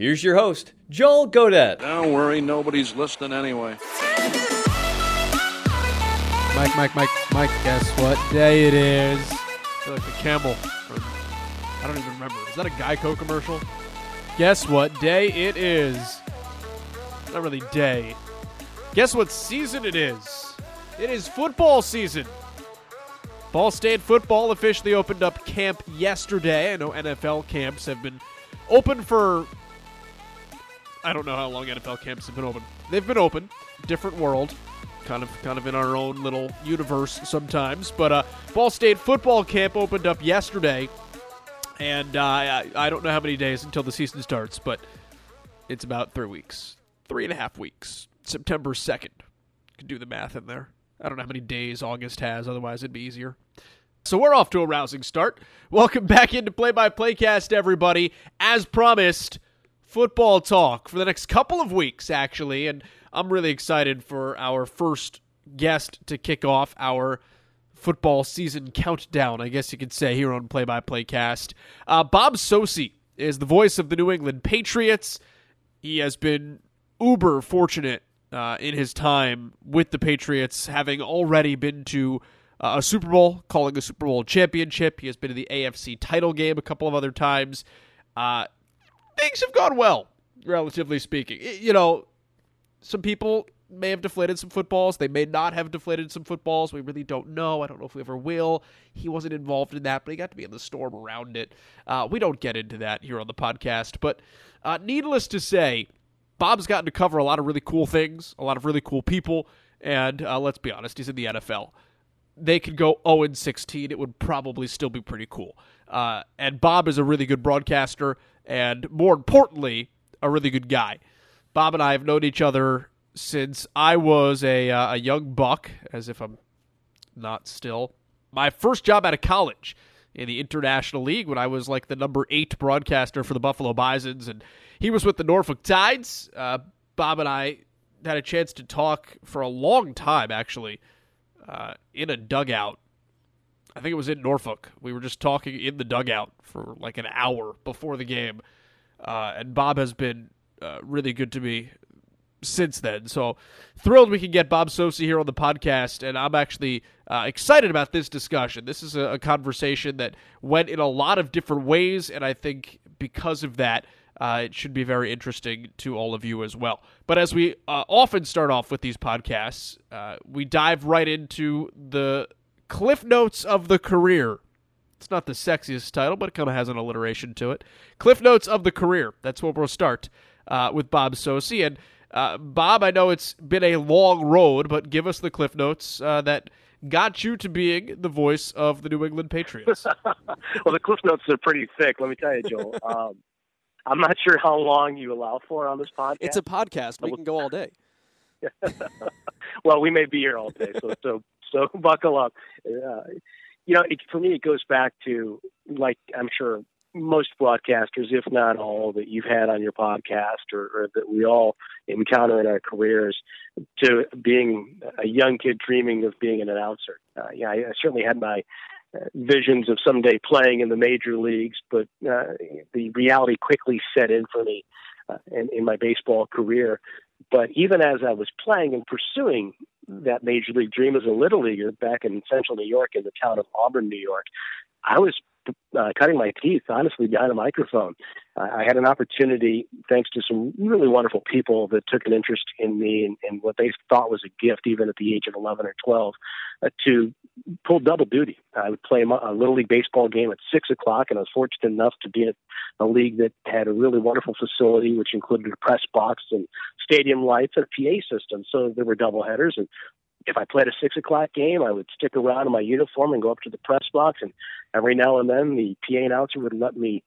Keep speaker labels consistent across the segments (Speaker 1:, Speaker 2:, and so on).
Speaker 1: here's your host, Joel Godet.
Speaker 2: Don't worry, nobody's listening anyway.
Speaker 3: Mike, Mike, Mike, Mike. Guess what day it is? I feel like the camel. Or, I don't even remember. Is that a Geico commercial? Guess what day it is? Not really day. Guess what season it is? It is football season. Ball State football officially opened up camp yesterday. I know NFL camps have been open for I don't know how long NFL camps have been open. They've been open, different world, kind of kind of in our own little universe sometimes. But uh, Ball State football camp opened up yesterday, and uh, I, I don't know how many days until the season starts, but it's about three weeks, three and a half weeks. September second. Can do the math in there. I don't know how many days August has, otherwise it'd be easier. So we're off to a rousing start. Welcome back into Play by Playcast, everybody. As promised, football talk for the next couple of weeks, actually. And I'm really excited for our first guest to kick off our football season countdown, I guess you could say, here on Play by Play Cast. Uh, Bob Socci is the voice of the New England Patriots. He has been uber fortunate uh, in his time with the Patriots, having already been to uh, a Super Bowl, calling a Super Bowl championship. He has been to the AFC title game a couple of other times. Things have gone well, relatively speaking. You know, some people may have deflated some footballs. They may not have deflated some footballs. We really don't know. I don't know if we ever will. He wasn't involved in that, but he got to be in the storm around it. Uh, we don't get into that here on the podcast. But uh, needless to say, Bob's gotten to cover a lot of really cool things, a lot of really cool people, and uh, let's be honest, he's in the NFL. They could go 0 and 16. It would probably still be pretty cool. Uh, and Bob is a really good broadcaster, and more importantly, a really good guy. Bob and I have known each other since I was a uh, a young buck, as if I'm not still. My first job out of college in the International League when I was like the number eight broadcaster for the Buffalo Bisons, and he was with the Norfolk Tides. Uh, Bob and I had a chance to talk for a long time, actually, uh, in a dugout. I think it was in Norfolk. We were just talking in the dugout for like an hour before the game, uh, and Bob has been uh, really good to me since then. So thrilled we can get Bob Socci here on the podcast, and I'm actually uh, excited about this discussion. This is a, a conversation that went in a lot of different ways, and I think because of that, uh, it should be very interesting to all of you as well. But as we uh, often start off with these podcasts, uh, we dive right into the cliff notes of the career. It's not the sexiest title, but it kind of has an alliteration to it. Cliff Notes of the Career. That's where we'll start uh, with Bob Socci. And uh, Bob, I know it's been a long road, but give us the Cliff Notes uh, that got you to being the voice of the New England Patriots.
Speaker 4: well, the cliff notes are pretty thick. Let me tell you, Joel. Um, I'm not sure how long you allow for on this podcast.
Speaker 3: it's a podcast. We can go all day.
Speaker 4: well, we may be here all day, so so so buckle up. Uh, you know, it, for me, it goes back to like I'm sure most broadcasters, if not all, that you've had on your podcast or, or that we all encounter in our careers, to being a young kid dreaming of being an announcer. Uh, yeah, I, I certainly had my visions of someday playing in the major leagues, but uh, the reality quickly set in for me uh, in, in my baseball career. But even as I was playing and pursuing that major league dream as a little leaguer back in central New York in the town of Auburn, New York, I was uh, cutting my teeth, honestly, behind a microphone. Uh, I had an opportunity, thanks to some really wonderful people that took an interest in me and, and what they thought was a gift, even at the age of 11 or 12, uh, to pull double duty. I would play a little league baseball game at six o'clock, and I was fortunate enough to be at a league that had a really wonderful facility, which included a press box and stadium lights and a PA system. So there were double headers, and if I played a six o'clock game, I would stick around in my uniform and go up to the press box. And every now and then, the PA announcer would let me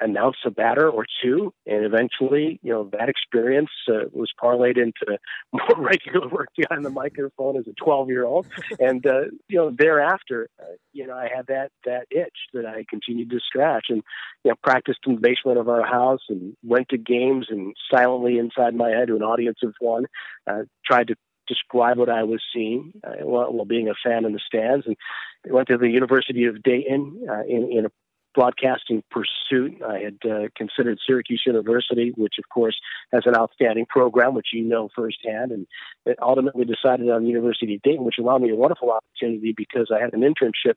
Speaker 4: announce a batter or two, and eventually, you know, that experience uh, was parlayed into more regular work behind the microphone as a 12 year old, and uh, you know, thereafter, uh, you know, I had that that itch that I continued to scratch, and you know, practiced in the basement of our house, and went to games, and silently inside my head to an audience of one, uh, tried to describe what I was seeing uh, while, while being a fan in the stands, and went to the University of Dayton uh, in, in a broadcasting pursuit. I had uh, considered Syracuse University, which of course has an outstanding program, which you know firsthand, and ultimately decided on the University of Dayton, which allowed me a wonderful opportunity because I had an internship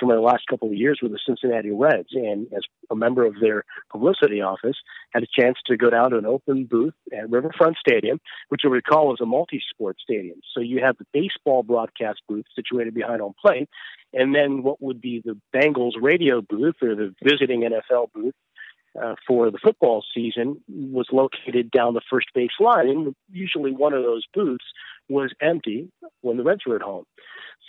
Speaker 4: for my last couple of years with the Cincinnati Reds, and as a member of their publicity office, had a chance to go down to an open booth at Riverfront Stadium, which you'll recall was a multi-sport stadium. So you have the baseball broadcast booth situated behind home plate, and then what would be the Bengals radio booth or the visiting NFL booth uh, for the football season was located down the first base line. And usually one of those booths was empty when the Reds were at home.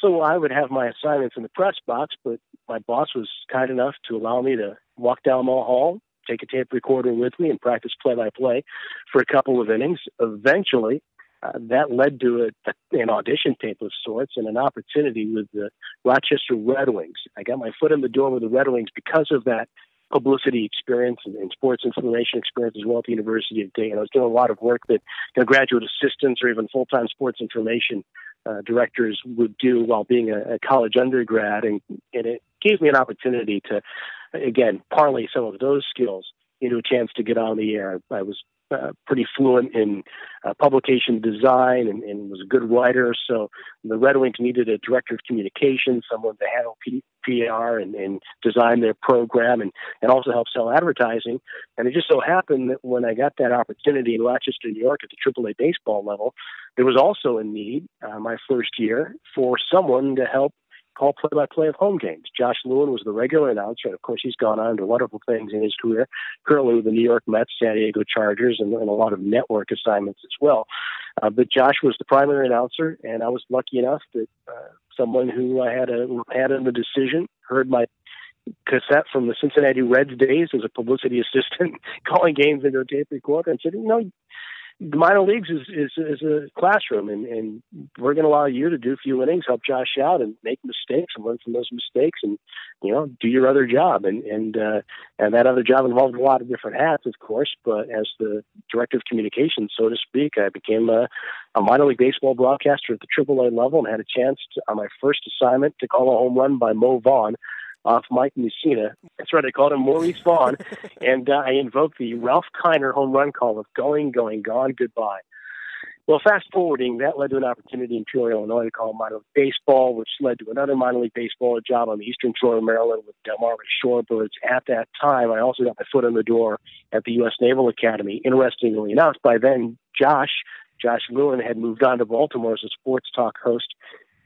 Speaker 4: So I would have my assignments in the press box, but my boss was kind enough to allow me to walk down the hall, take a tape recorder with me, and practice play by play for a couple of innings. Eventually, uh, that led to a, an audition tape of sorts and an opportunity with the Rochester Red Wings. I got my foot in the door with the Red Wings because of that publicity experience and, and sports information experience as well at the University of Dayton. I was doing a lot of work that you know, graduate assistants or even full time sports information uh, directors would do while being a, a college undergrad, and, and it gave me an opportunity to, again, parlay some of those skills into a chance to get on the air. I was uh, pretty fluent in uh, publication design and, and, was a good writer. So the Red Wings needed a director of communications, someone to handle P- PR and, and, design their program and, and also help sell advertising. And it just so happened that when I got that opportunity in Rochester, New York at the AAA baseball level, there was also a need uh, my first year for someone to help call play-by-play of home games. Josh Lewin was the regular announcer, and of course, he's gone on to wonderful things in his career. Currently with the New York Mets, San Diego Chargers, and, and a lot of network assignments as well. Uh, but Josh was the primary announcer, and I was lucky enough that uh, someone who I had a had in the decision heard my cassette from the Cincinnati Reds days as a publicity assistant, calling games into a tape recorder, and said, "You know, the minor leagues is is, is a classroom, and, and we're going to allow you to do a few innings, help Josh out, and make mistakes and learn from those mistakes, and you know do your other job. And and uh, and that other job involved a lot of different hats, of course. But as the director of communications, so to speak, I became a, a minor league baseball broadcaster at the AAA level, and had a chance to, on my first assignment to call a home run by Mo Vaughn off Mike Mussina. That's right, I called him Maurice Vaughn, and uh, I invoked the Ralph Kiner home run call of going, going, gone, goodbye. Well, fast forwarding, that led to an opportunity in Peoria, Illinois to call minor league baseball, which led to another minor league baseball job on the Eastern Shore of Maryland with Delmarva Shorebirds. At that time, I also got my foot in the door at the U.S. Naval Academy. Interestingly enough, by then, Josh, Josh Lewin, had moved on to Baltimore as a sports talk host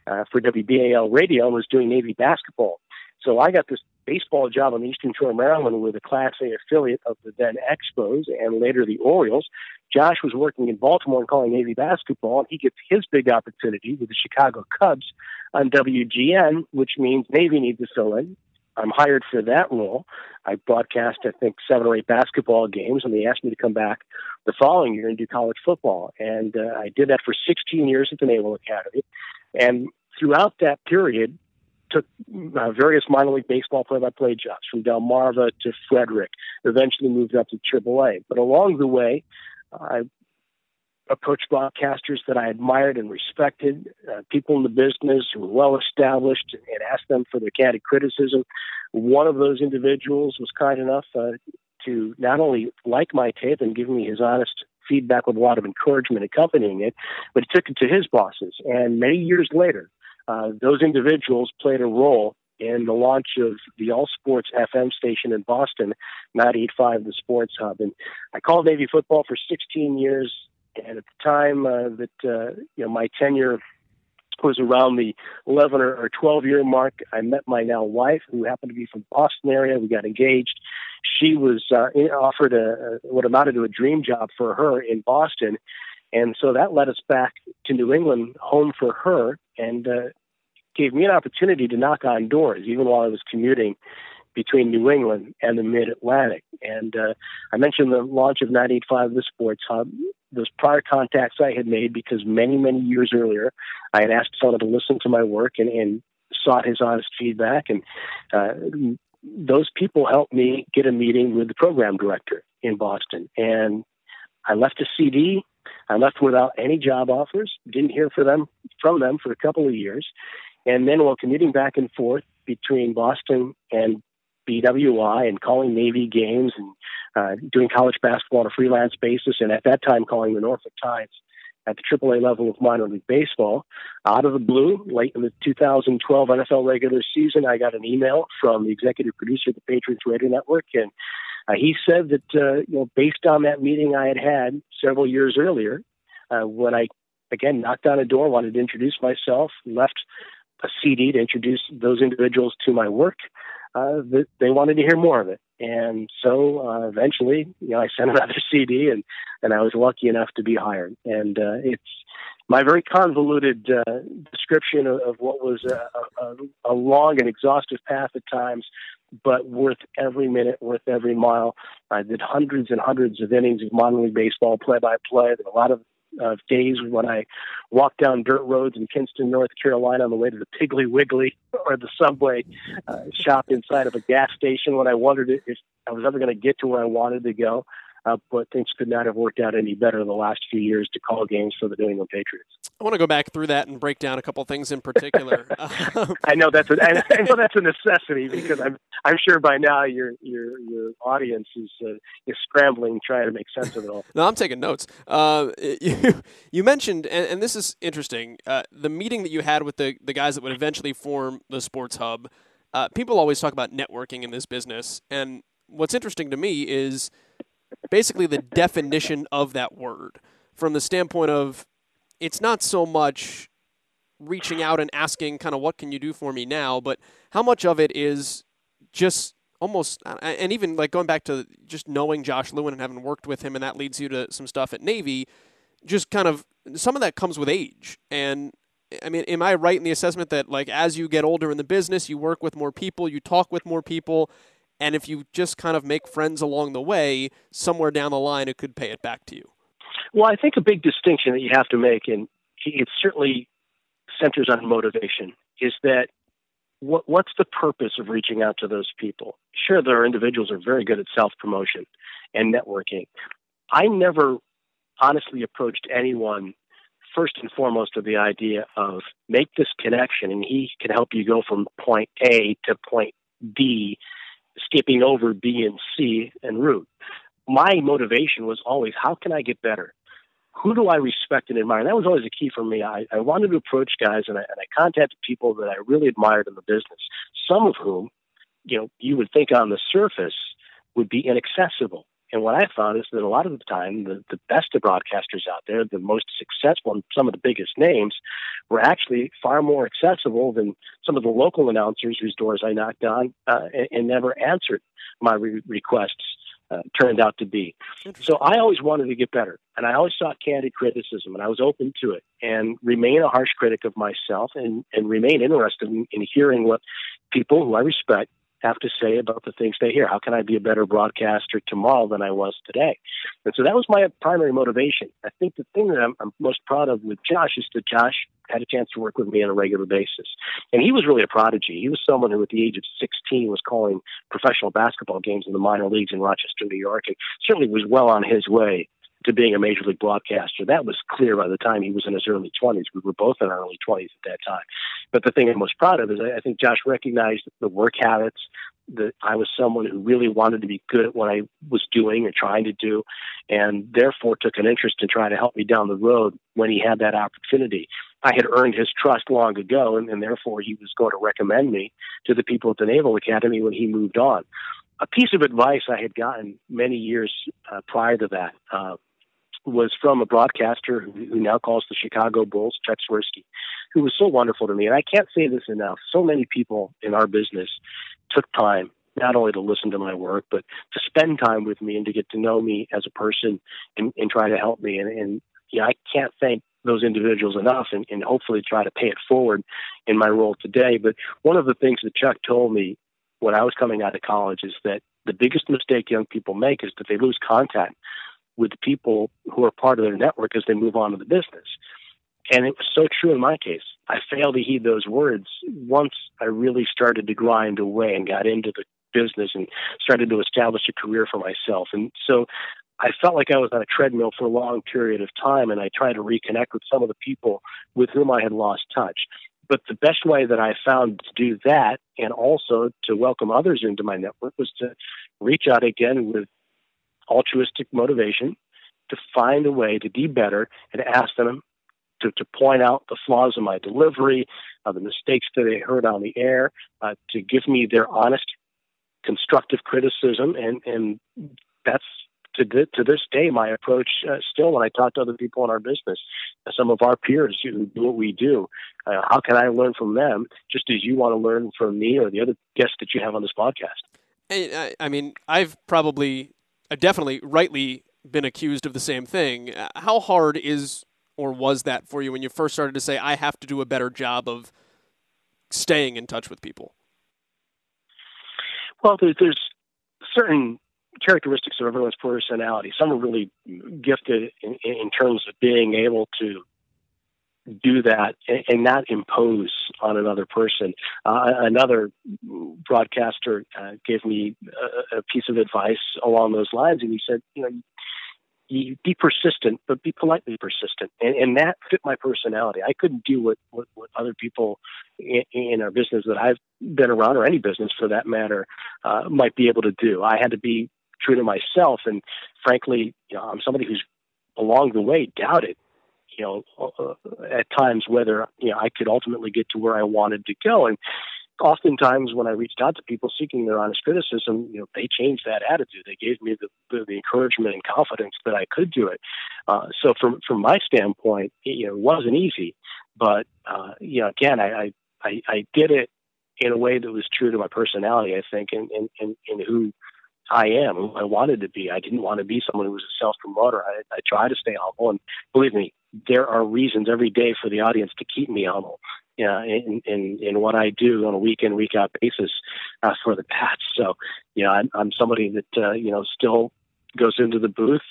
Speaker 4: uh, for WBAL radio and was doing Navy basketball. So I got this baseball job on the Eastern Shore of Maryland with a Class A affiliate of the then Expos and later the Orioles. Josh was working in Baltimore and calling Navy basketball, and he gets his big opportunity with the Chicago Cubs on WGN, which means Navy needs to fill in. I'm hired for that role. I broadcast, I think, seven or eight basketball games, and they asked me to come back the following year and do college football. And uh, I did that for 16 years at the Naval Academy. And throughout that period, took uh, various minor league baseball play-by-play jobs from Delmarva to Frederick. Eventually moved up to AAA. But along the way, I approached broadcasters that I admired and respected, uh, people in the business who were well established, and asked them for their candid criticism. One of those individuals was kind enough uh, to not only like my tape and give me his honest feedback with a lot of encouragement accompanying it, but he took it to his bosses. And many years later, uh, those individuals played a role in the launch of the All Sports FM station in Boston, 985 The Sports Hub. And I called Navy football for 16 years. And at the time uh, that uh, you know my tenure was around the 11 or, or 12 year mark, I met my now wife, who happened to be from Boston area. We got engaged. She was uh, offered a, a what amounted to a dream job for her in Boston, and so that led us back to New England, home for her, and uh, gave me an opportunity to knock on doors, even while I was commuting between New England and the Mid Atlantic. And uh, I mentioned the launch of 985, the Sports Hub. Those prior contacts I had made because many, many years earlier, I had asked someone to listen to my work and, and sought his honest feedback. And uh, those people helped me get a meeting with the program director in Boston. And I left a CD. I left without any job offers. Didn't hear from them from them for a couple of years. And then while commuting back and forth between Boston and BWI and calling Navy games and uh, doing college basketball on a freelance basis, and at that time calling the Norfolk Tides at the AAA level of minor league baseball. Out of the blue, late in the 2012 NFL regular season, I got an email from the executive producer of the Patriots Radio Network, and uh, he said that uh, you know, based on that meeting I had had several years earlier, uh, when I again knocked on a door, wanted to introduce myself, left a CD to introduce those individuals to my work. Uh, that they wanted to hear more of it, and so uh, eventually, you know, I sent another CD, and and I was lucky enough to be hired. And uh, it's my very convoluted uh, description of, of what was a, a, a long and exhaustive path at times, but worth every minute, worth every mile. I did hundreds and hundreds of innings of minor league baseball, play by play. There were A lot of of days when I walked down dirt roads in Kinston, North Carolina, on the way to the Piggly Wiggly or the subway, uh, shop inside of a gas station when I wondered if I was ever going to get to where I wanted to go. Uh, but things could not have worked out any better in the last few years to call games for the New England Patriots.
Speaker 5: I want to go back through that and break down a couple things in particular.
Speaker 4: I know that's a, I know that's a necessity because I'm I'm sure by now your your your audience is uh, is scrambling trying to make sense of it all.
Speaker 5: no, I'm taking notes. Uh, you you mentioned and, and this is interesting uh, the meeting that you had with the the guys that would eventually form the Sports Hub. Uh, people always talk about networking in this business, and what's interesting to me is basically the definition of that word from the standpoint of it's not so much reaching out and asking kind of what can you do for me now, but how much of it is just almost and even like going back to just knowing Josh Lewin and having worked with him and that leads you to some stuff at Navy, just kind of some of that comes with age. And I mean, am I right in the assessment that like as you get older in the business, you work with more people, you talk with more people, and if you just kind of make friends along the way, somewhere down the line, it could pay it back to you.
Speaker 4: Well, I think a big distinction that you have to make, and it certainly centers on motivation, is that what, what's the purpose of reaching out to those people? Sure, there are individuals who are very good at self promotion and networking. I never honestly approached anyone first and foremost with the idea of make this connection and he can help you go from point A to point D skipping over B and C and root. My motivation was always, how can I get better? Who do I respect and admire? And that was always a key for me. I, I wanted to approach guys and I, and I contacted people that I really admired in the business, some of whom, you know, you would think on the surface would be inaccessible. And what I found is that a lot of the time, the, the best of broadcasters out there, the most successful and some of the biggest names, were actually far more accessible than some of the local announcers whose doors I knocked on uh, and, and, never answered my re- requests. Uh, turned out to be. So I always wanted to get better, and I always sought candid criticism, and I was open to it, and remain a harsh critic of myself, and and remain interested in, in hearing what people who I respect have to say about the things they hear. How can I be a better broadcaster tomorrow than I was today? And so that was my primary motivation. I think the thing that I'm, I'm most proud of with Josh is that Josh had a chance to work with me on a regular basis. And he was really a prodigy. He was someone who, at the age of 16, was calling professional basketball games in the minor leagues in Rochester, New York, and certainly was well on his way to being a major league broadcaster. That was clear by the time he was in his early 20s. We were both in our early 20s at that time. But the thing I'm most proud of is I think Josh recognized the work habits, that I was someone who really wanted to be good at what I was doing and trying to do, and therefore took an interest in trying to help me down the road when he had that opportunity. I had earned his trust long ago, and, and therefore he was going to recommend me to the people at the Naval Academy when he moved on. A piece of advice I had gotten many years uh, prior to that uh, was from a broadcaster who, who now calls the Chicago Bulls, Chuck Swirsky, who was so wonderful to me. And I can't say this enough. So many people in our business took time not only to listen to my work, but to spend time with me and to get to know me as a person and, and try to help me. And, and I can't thank those individuals enough and, and hopefully try to pay it forward in my role today. But one of the things that Chuck told me when I was coming out of college is that the biggest mistake young people make is that they lose contact with the people who are part of their network as they move on to the business. And it was so true in my case. I failed to heed those words once I really started to grind away and got into the business and started to establish a career for myself. And so I felt like I was on a treadmill for a long period of time, and I tried to reconnect with some of the people with whom I had lost touch. But the best way that I found to do that and also to welcome others into my network was to reach out again with altruistic motivation to find a way to be better and ask them to, to point out the flaws in my delivery, uh, the mistakes that they heard on the air, uh, to give me their honest, constructive criticism. And, and that's to, to this day my approach uh, still when I talk to other people in our business, uh, some of our peers who do what we do. Uh, how can I learn from them just as you want to learn from me or the other guests that you have on this podcast?
Speaker 5: I, I mean, I've probably, uh, definitely, rightly been accused of the same thing. Uh, how hard is or was that for you when you first started to say, I have to do a better job of staying in touch with people?
Speaker 4: Well, there's certain characteristics of everyone's personality. Some are really gifted in, in terms of being able to do that and, not impose on another person. Uh, another broadcaster uh, gave me a, a, piece of advice along those lines, and he said, you know, you be persistent, but be politely persistent, and, and that fit my personality. I couldn't do what what, what other people in, in, our business that I've been around, or any business for that matter, uh, might be able to do. I had to be true to myself, and frankly, you know, I'm somebody who's along the way doubted you know, uh, at times whether you know I could ultimately get to where I wanted to go. And oftentimes when I reached out to people seeking their honest criticism, you know, they changed that attitude. They gave me the, the, the encouragement and confidence that I could do it. Uh, so from from my standpoint, it, you know, it wasn't easy, but uh, you know, again, I, I I did it in a way that was true to my personality, I think, and and and, and who I am, who I wanted to be. I didn't want to be someone who was a self promoter. I, I try to stay humble, and believe me, there are reasons every day for the audience to keep me humble. Yeah, in, in in what I do on a week in week out basis uh, for the Pats. So, you know, I'm, I'm somebody that uh, you know still goes into the booth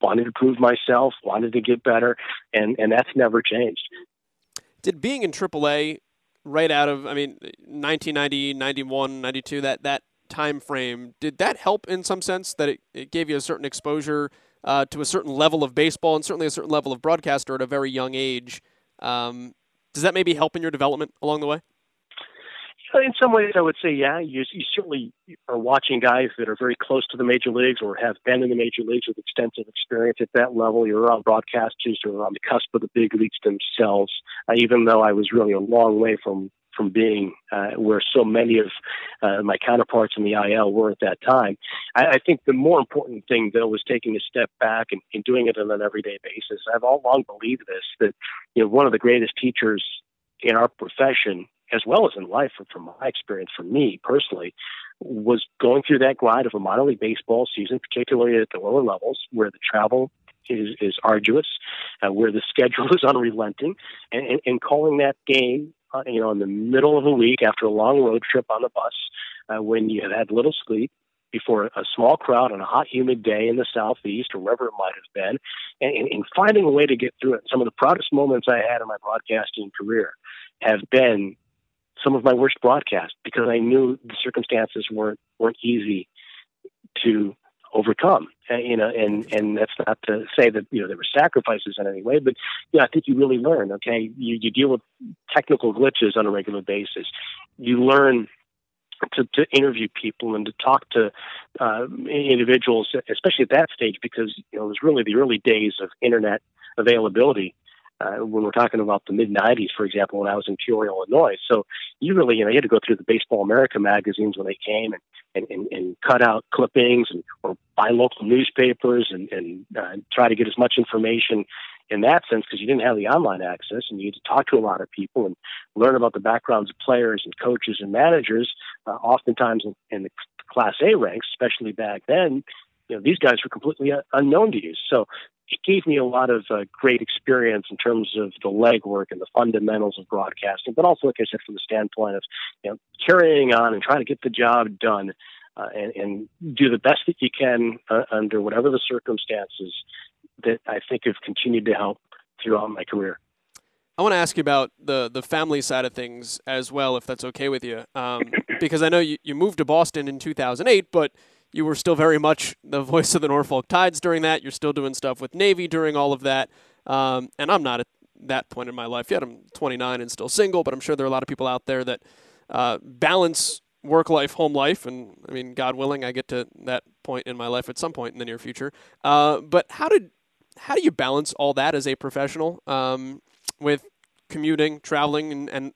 Speaker 4: wanted to prove myself, wanted to get better, and and that's never changed.
Speaker 5: Did being in AAA right out of I mean 1990, 91, 92 that that time frame did that help in some sense that it, it gave you a certain exposure uh, to a certain level of baseball and certainly a certain level of broadcaster at a very young age. Um, does that maybe help in your development along the way?
Speaker 4: In some ways, I would say, yeah. You, you certainly are watching guys that are very close to the major leagues or have been in the major leagues with extensive experience at that level. You're around broadcasters who are on the cusp of the big leagues themselves. Uh, even though I was really a long way from from being uh, where so many of uh, my counterparts in the IL were at that time. I, I think the more important thing, though, was taking a step back and, and doing it on an everyday basis. I've all long believed this that you know one of the greatest teachers in our profession, as well as in life, from my experience, for me personally, was going through that grind of a minor league baseball season, particularly at the lower levels, where the travel is, is arduous, uh, where the schedule is unrelenting, and, and, and calling that game uh, you know, in the middle of a week after a long road trip on the bus, uh, when you have had little sleep, before a small crowd on a hot, humid day in the southeast or wherever it might have been, and, and finding a way to get through it. Some of the proudest moments I had in my broadcasting career have been some of my worst broadcasts because I knew the circumstances weren't weren't easy to overcome. Uh, you know, and and that's not to say that you know there were sacrifices in any way, but yeah, I think you really learn. Okay, you you deal with technical glitches on a regular basis. You learn to, to interview people and to talk to uh, individuals, especially at that stage, because you know it was really the early days of internet availability. Uh, when we're talking about the mid 90s, for example, when I was in Peoria, Illinois. So you really, you know, you had to go through the Baseball America magazines when they came and and, and, and cut out clippings and or buy local newspapers and, and uh, try to get as much information in that sense because you didn't have the online access and you had to talk to a lot of people and learn about the backgrounds of players and coaches and managers. Uh, oftentimes in, in the Class A ranks, especially back then, you know, these guys were completely unknown to you. So it gave me a lot of uh, great experience in terms of the legwork and the fundamentals of broadcasting, but also, like I said, from the standpoint of you know carrying on and trying to get the job done uh, and, and, do the best that you can uh, under whatever the circumstances that I think have continued to help throughout my career.
Speaker 5: I want to ask you about the the family side of things as well, if that's okay with you, um, because I know you, you moved to Boston in 2008, but you were still very much the voice of the Norfolk Tides during that. You're still doing stuff with Navy during all of that. Um, and I'm not at that point in my life yet. I'm 29 and still single, but I'm sure there are a lot of people out there that uh, balance work life, home life. And I mean, God willing, I get to that point in my life at some point in the near future. Uh, but how did how do you balance all that as a professional um, with commuting, traveling, and, and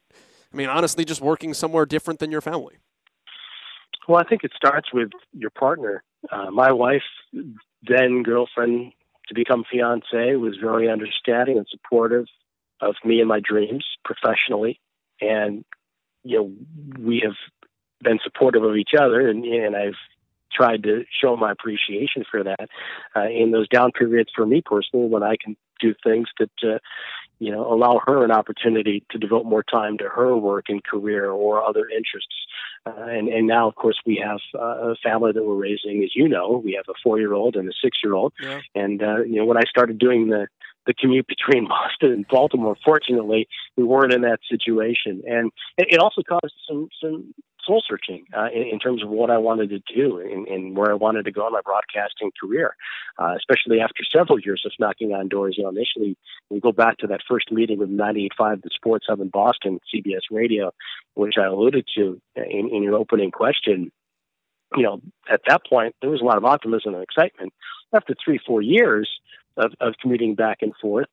Speaker 5: I mean, honestly, just working somewhere different than your family?
Speaker 4: Well, I think it starts with your partner. Uh, my wife, then girlfriend to become fiance, was very understanding and supportive of me and my dreams professionally, and you know we have been supportive of each other, and, and I've tried to show my appreciation for that uh, in those down periods for me personally when I can do things that uh, you know allow her an opportunity to devote more time to her work and career or other interests uh, and and now of course we have uh, a family that we're raising as you know we have a four year old and a six year old yeah. and uh, you know when I started doing the the commute between Boston and Baltimore. Fortunately, we weren't in that situation, and it, also caused some some soul searching uh, in, in, terms of what I wanted to do and, and, where I wanted to go in my broadcasting career, uh, especially after several years of knocking on doors. You know, initially, we go back to that first meeting with 98.5, the Sports Hub in Boston, CBS Radio, which I alluded to in, in your opening question. You know, at that point, there was a lot of optimism and excitement. After three, four years of, of commuting back and forth,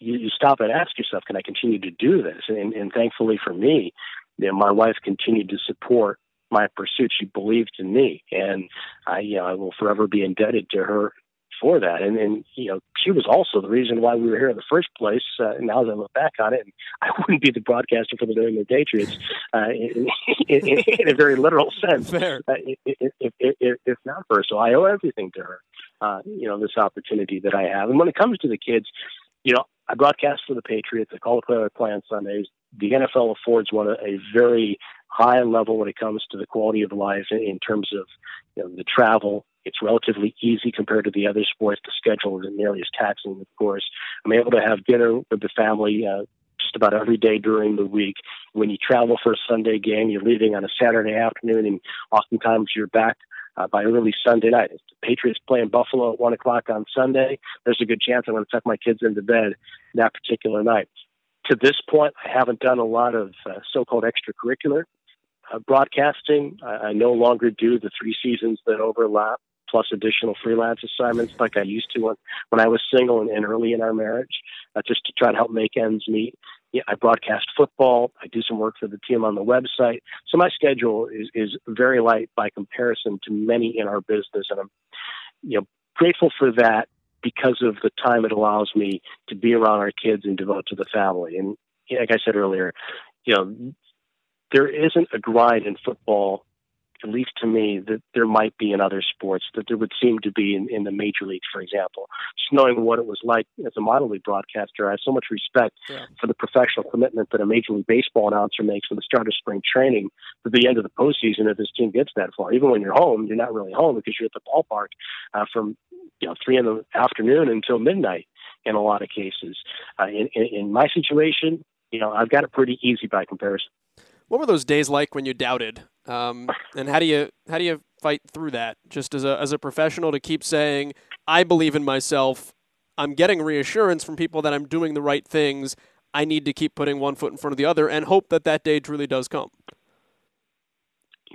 Speaker 4: you, you stop and ask yourself, can I continue to do this? And, and thankfully for me, you know, my wife continued to support my pursuit. She believed in me, and I, you know, I will forever be indebted to her for that. And, and you know, she was also the reason why we were here in the first place. Uh, now that I look back on it, I wouldn't be the broadcaster for the New England Patriots uh, in, in, in, in, a very literal sense. Uh, if, if, if, not for her, so I owe everything to her. Uh, you know, this opportunity that I have. And when it comes to the kids, you know, I broadcast for the Patriots. I call the play play on Sundays. The NFL affords one a, very high level when it comes to the quality of life in, in terms of you know, the travel. It's relatively easy compared to the other sports. The schedule isn't nearly as taxing, of course. I'm able to have dinner with the family uh, just about every day during the week. When you travel for a Sunday game, you're leaving on a Saturday afternoon, and oftentimes you're back uh, by early Sunday night. If the Patriots play in Buffalo at one o'clock on Sunday, there's a good chance I'm going to tuck my kids into bed that particular night. To this point, I haven't done a lot of uh, so-called extracurricular uh, broadcasting. I, I no longer do the three seasons that overlap plus additional freelance assignments like I used to when, when I was single and, and early in our marriage, uh, just to try to help make ends meet yeah, I broadcast football. I do some work for the team on the website. So my schedule is, is very light by comparison to many in our business. And I'm, you know, grateful for that because of the time it allows me to be around our kids and devote to the family. And like I said earlier, you know, there isn't a grind in football at least to me, that there might be in other sports, that there would seem to be in, in the major leagues, for example. Just knowing what it was like as a minor league broadcaster, I have so much respect yeah. for the professional commitment that a Major League Baseball announcer makes from the start of spring training to the end of the postseason if his team gets that far. Even when you're home, you're not really home because you're at the ballpark uh, from you know three in the afternoon until midnight in a lot of cases. Uh, in, in, in my situation, you know, I've got it pretty easy by comparison.
Speaker 5: What were those days like when you doubted? Um, and how do you how do you fight through that? Just as a as a professional to keep saying, I believe in myself. I'm getting reassurance from people that I'm doing the right things. I need to keep putting one foot in front of the other and hope that that day truly does come.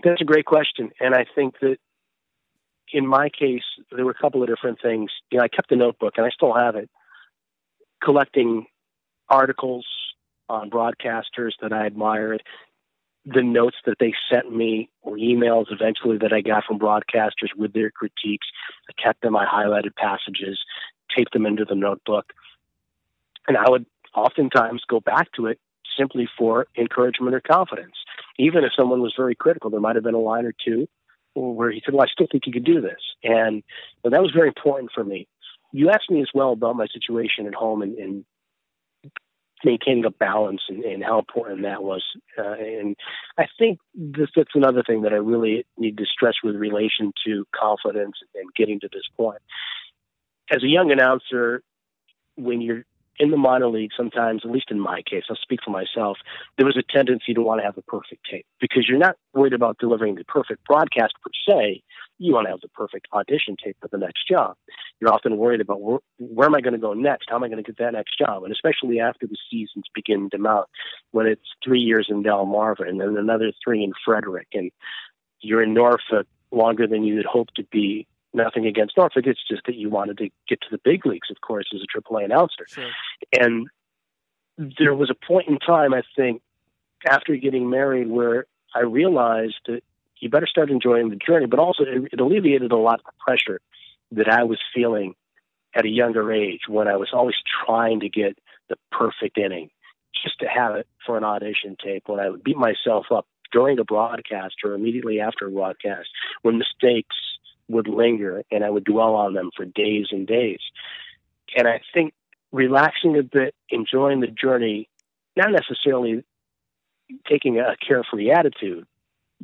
Speaker 4: That's a great question, and I think that in my case, there were a couple of different things. You know, I kept a notebook, and I still have it, collecting articles on broadcasters that I admired, the notes that they sent me or emails eventually that I got from broadcasters with their critiques. I kept them, I highlighted passages, taped them into the notebook. And I would oftentimes go back to it simply for encouragement or confidence. Even if someone was very critical, there might have been a line or two where he said, "Well, I still think you could do this," and well, that was very important for me. You asked me as well about my situation at home and, and maintaining a balance and, and, how important that was. Uh, and I think this, that's another thing that I really need to stress with relation to confidence and getting to this point. As a young announcer, when you're in the minor league, sometimes, at least in my case, I'll speak for myself, there was a tendency to want to have the perfect tape because you're not worried about delivering the perfect broadcast per se. You want to have the perfect audition tape for the next job. You're often worried about where, where am I going to go next? How am I going to get that next job? And especially after the seasons begin to mount, when it's three years in Delmarva and then another three in Frederick, and you're in Norfolk longer than you had hoped to be nothing against Norfolk. It's just that you wanted to get to the big leagues, of course, as a AAA announcer.
Speaker 5: Sure.
Speaker 4: And there was a point in time, I think, after getting married, where I realized that you better start enjoying the journey, but also it, it alleviated a lot of the pressure that I was feeling at a younger age when I was always trying to get the perfect inning just to have it for an audition tape when I would beat myself up during a broadcast or immediately after a broadcast when mistakes would linger and I would dwell on them for days and days. And I think relaxing a bit, enjoying the journey, not necessarily taking a carefree attitude.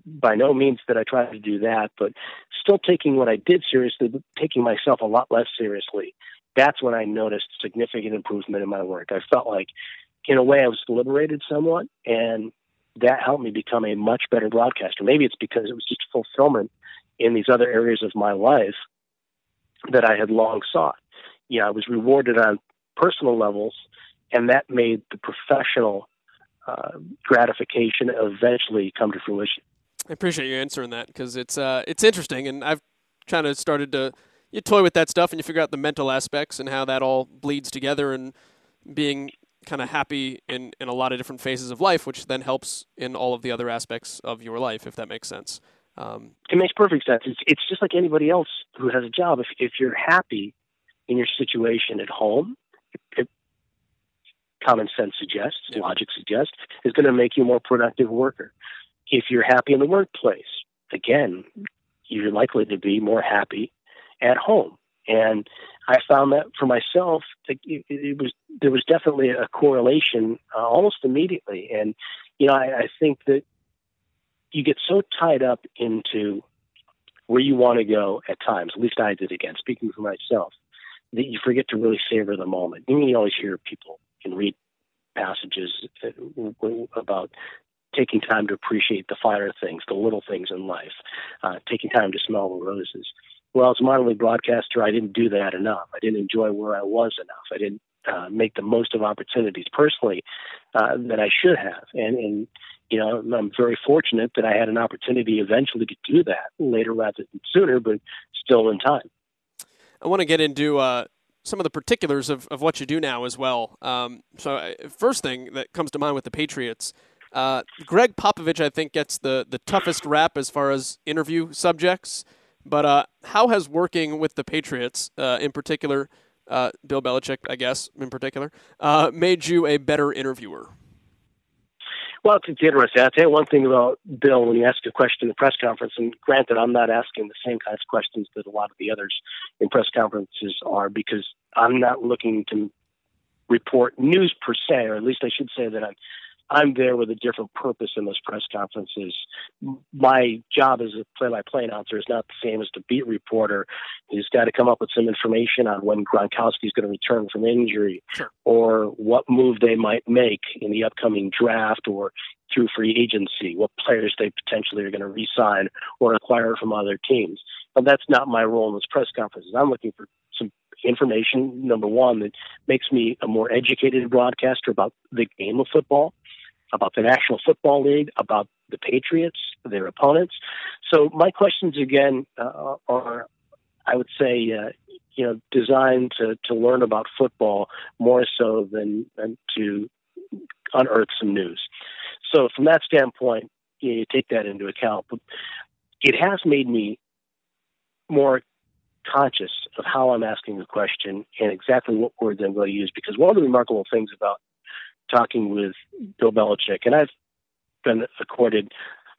Speaker 4: By no means that I try to do that, but still taking what I did seriously, but taking myself a lot less seriously. That's when I noticed significant improvement in my work. I felt like, in a way, I was liberated somewhat, and that helped me become a much better broadcaster. Maybe it's because it was just fulfillment in these other areas of my life that I had long sought. Yeah, I was rewarded on personal levels, and that made the professional uh, gratification eventually come to fruition.
Speaker 5: I appreciate you answering that because it's uh, it's interesting, and I've kind of started to you toy with that stuff and you figure out the mental aspects and how that all bleeds together and being kind of happy in, in a lot of different phases of life, which then helps in all of the other aspects of your life, if that makes sense. Um,
Speaker 4: it makes perfect sense. It's, it's just like anybody else who has a job. If, if you're happy in your situation at home, it, common sense suggests, yeah. logic suggests, is going to make you a more productive worker. If you're happy in the workplace, again, you're likely to be more happy at home. And I found that for myself, it, was there was definitely a correlation uh, almost immediately. And you know, I, I think that you get so tied up into where you want to go at times. At least I did. Again, speaking for myself, that you forget to really savor the moment. You, you always hear people and read passages about taking time to appreciate the finer things, the little things in life, uh, taking time to smell the roses. Well, as a league broadcaster, I didn't do that enough. I didn't enjoy where I was enough. I didn't uh, make the most of opportunities personally uh, that I should have. And, and you know, I'm very fortunate that I had an opportunity eventually to do that later rather than sooner, but still in time.
Speaker 5: I want to get into uh, some of the particulars of, of what you do now as well. Um, so, uh, first thing that comes to mind with the Patriots, uh, Gregg Popovich, I think, gets the, the toughest rap as far as interview subjects. But uh, how has working with the Patriots, uh, in particular, uh, Bill Belichick, I guess, in particular, made you a better interviewer?
Speaker 4: Well, it's interesting. I'll tell you one thing about Bill when you ask a question in the press conference, and granted, I'm not asking the same kinds of questions that a lot of the others in press conferences are because I'm not looking to report news per se, or at least I should say that I'm I'm there with a different purpose in those press conferences. My job as a play-by-play announcer is not the same as the beat reporter who's got to come up with some information on when Gronkowski is going to return from injury,
Speaker 5: sure.
Speaker 4: or what move they might make in the upcoming draft, or through free agency, what players they potentially are going to re-sign or acquire from other teams. But that's not my role in those press conferences. I'm looking for some information, number one, that makes me a more educated broadcaster about the game of football about the National Football League, about the Patriots, their opponents. So my questions again uh, are, I would say, uh, you know, designed to to learn about football more so than than to unearth some news. So from that standpoint, you, know, you take that into account. But it has made me more conscious of how I'm asking the question and exactly what words I'm going to use. Because one of the remarkable things about talking with Bill Belichick, and I've been accorded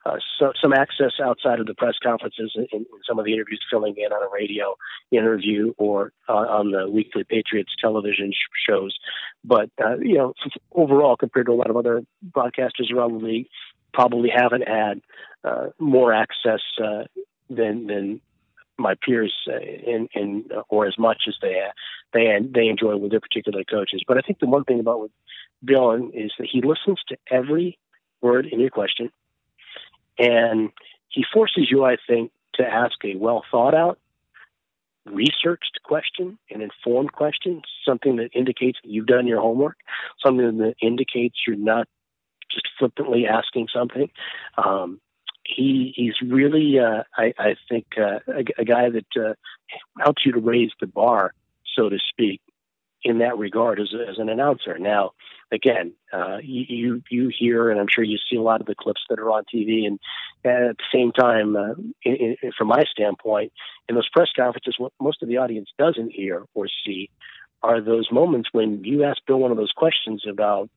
Speaker 4: uh, so, some access outside of the press conferences in, in, some of the interviews, filling in on a radio interview or uh, on the weekly Patriots television sh- shows. But uh, you know, overall, compared to a lot of other broadcasters around the league, probably haven't had uh, more access uh, than than my peers uh, in, in or as much as they they they enjoy with their particular coaches. But I think the one thing about with is that he listens to every word in your question, and he forces you, I think, to ask a well thought out, researched question, an informed question, something that indicates that you've done your homework, something that indicates you're not just flippantly asking something. Um, he he's really uh, I, I think uh, a, a guy that uh, helps you to raise the bar, so to speak, in that regard as, as an announcer. Now, again, uh, you you hear, and I'm sure you see a lot of the clips that are on TV, and at the same time, uh, in, in, from my standpoint, in those press conferences, what most of the audience doesn't hear or see are those moments when you ask Bill one of those questions about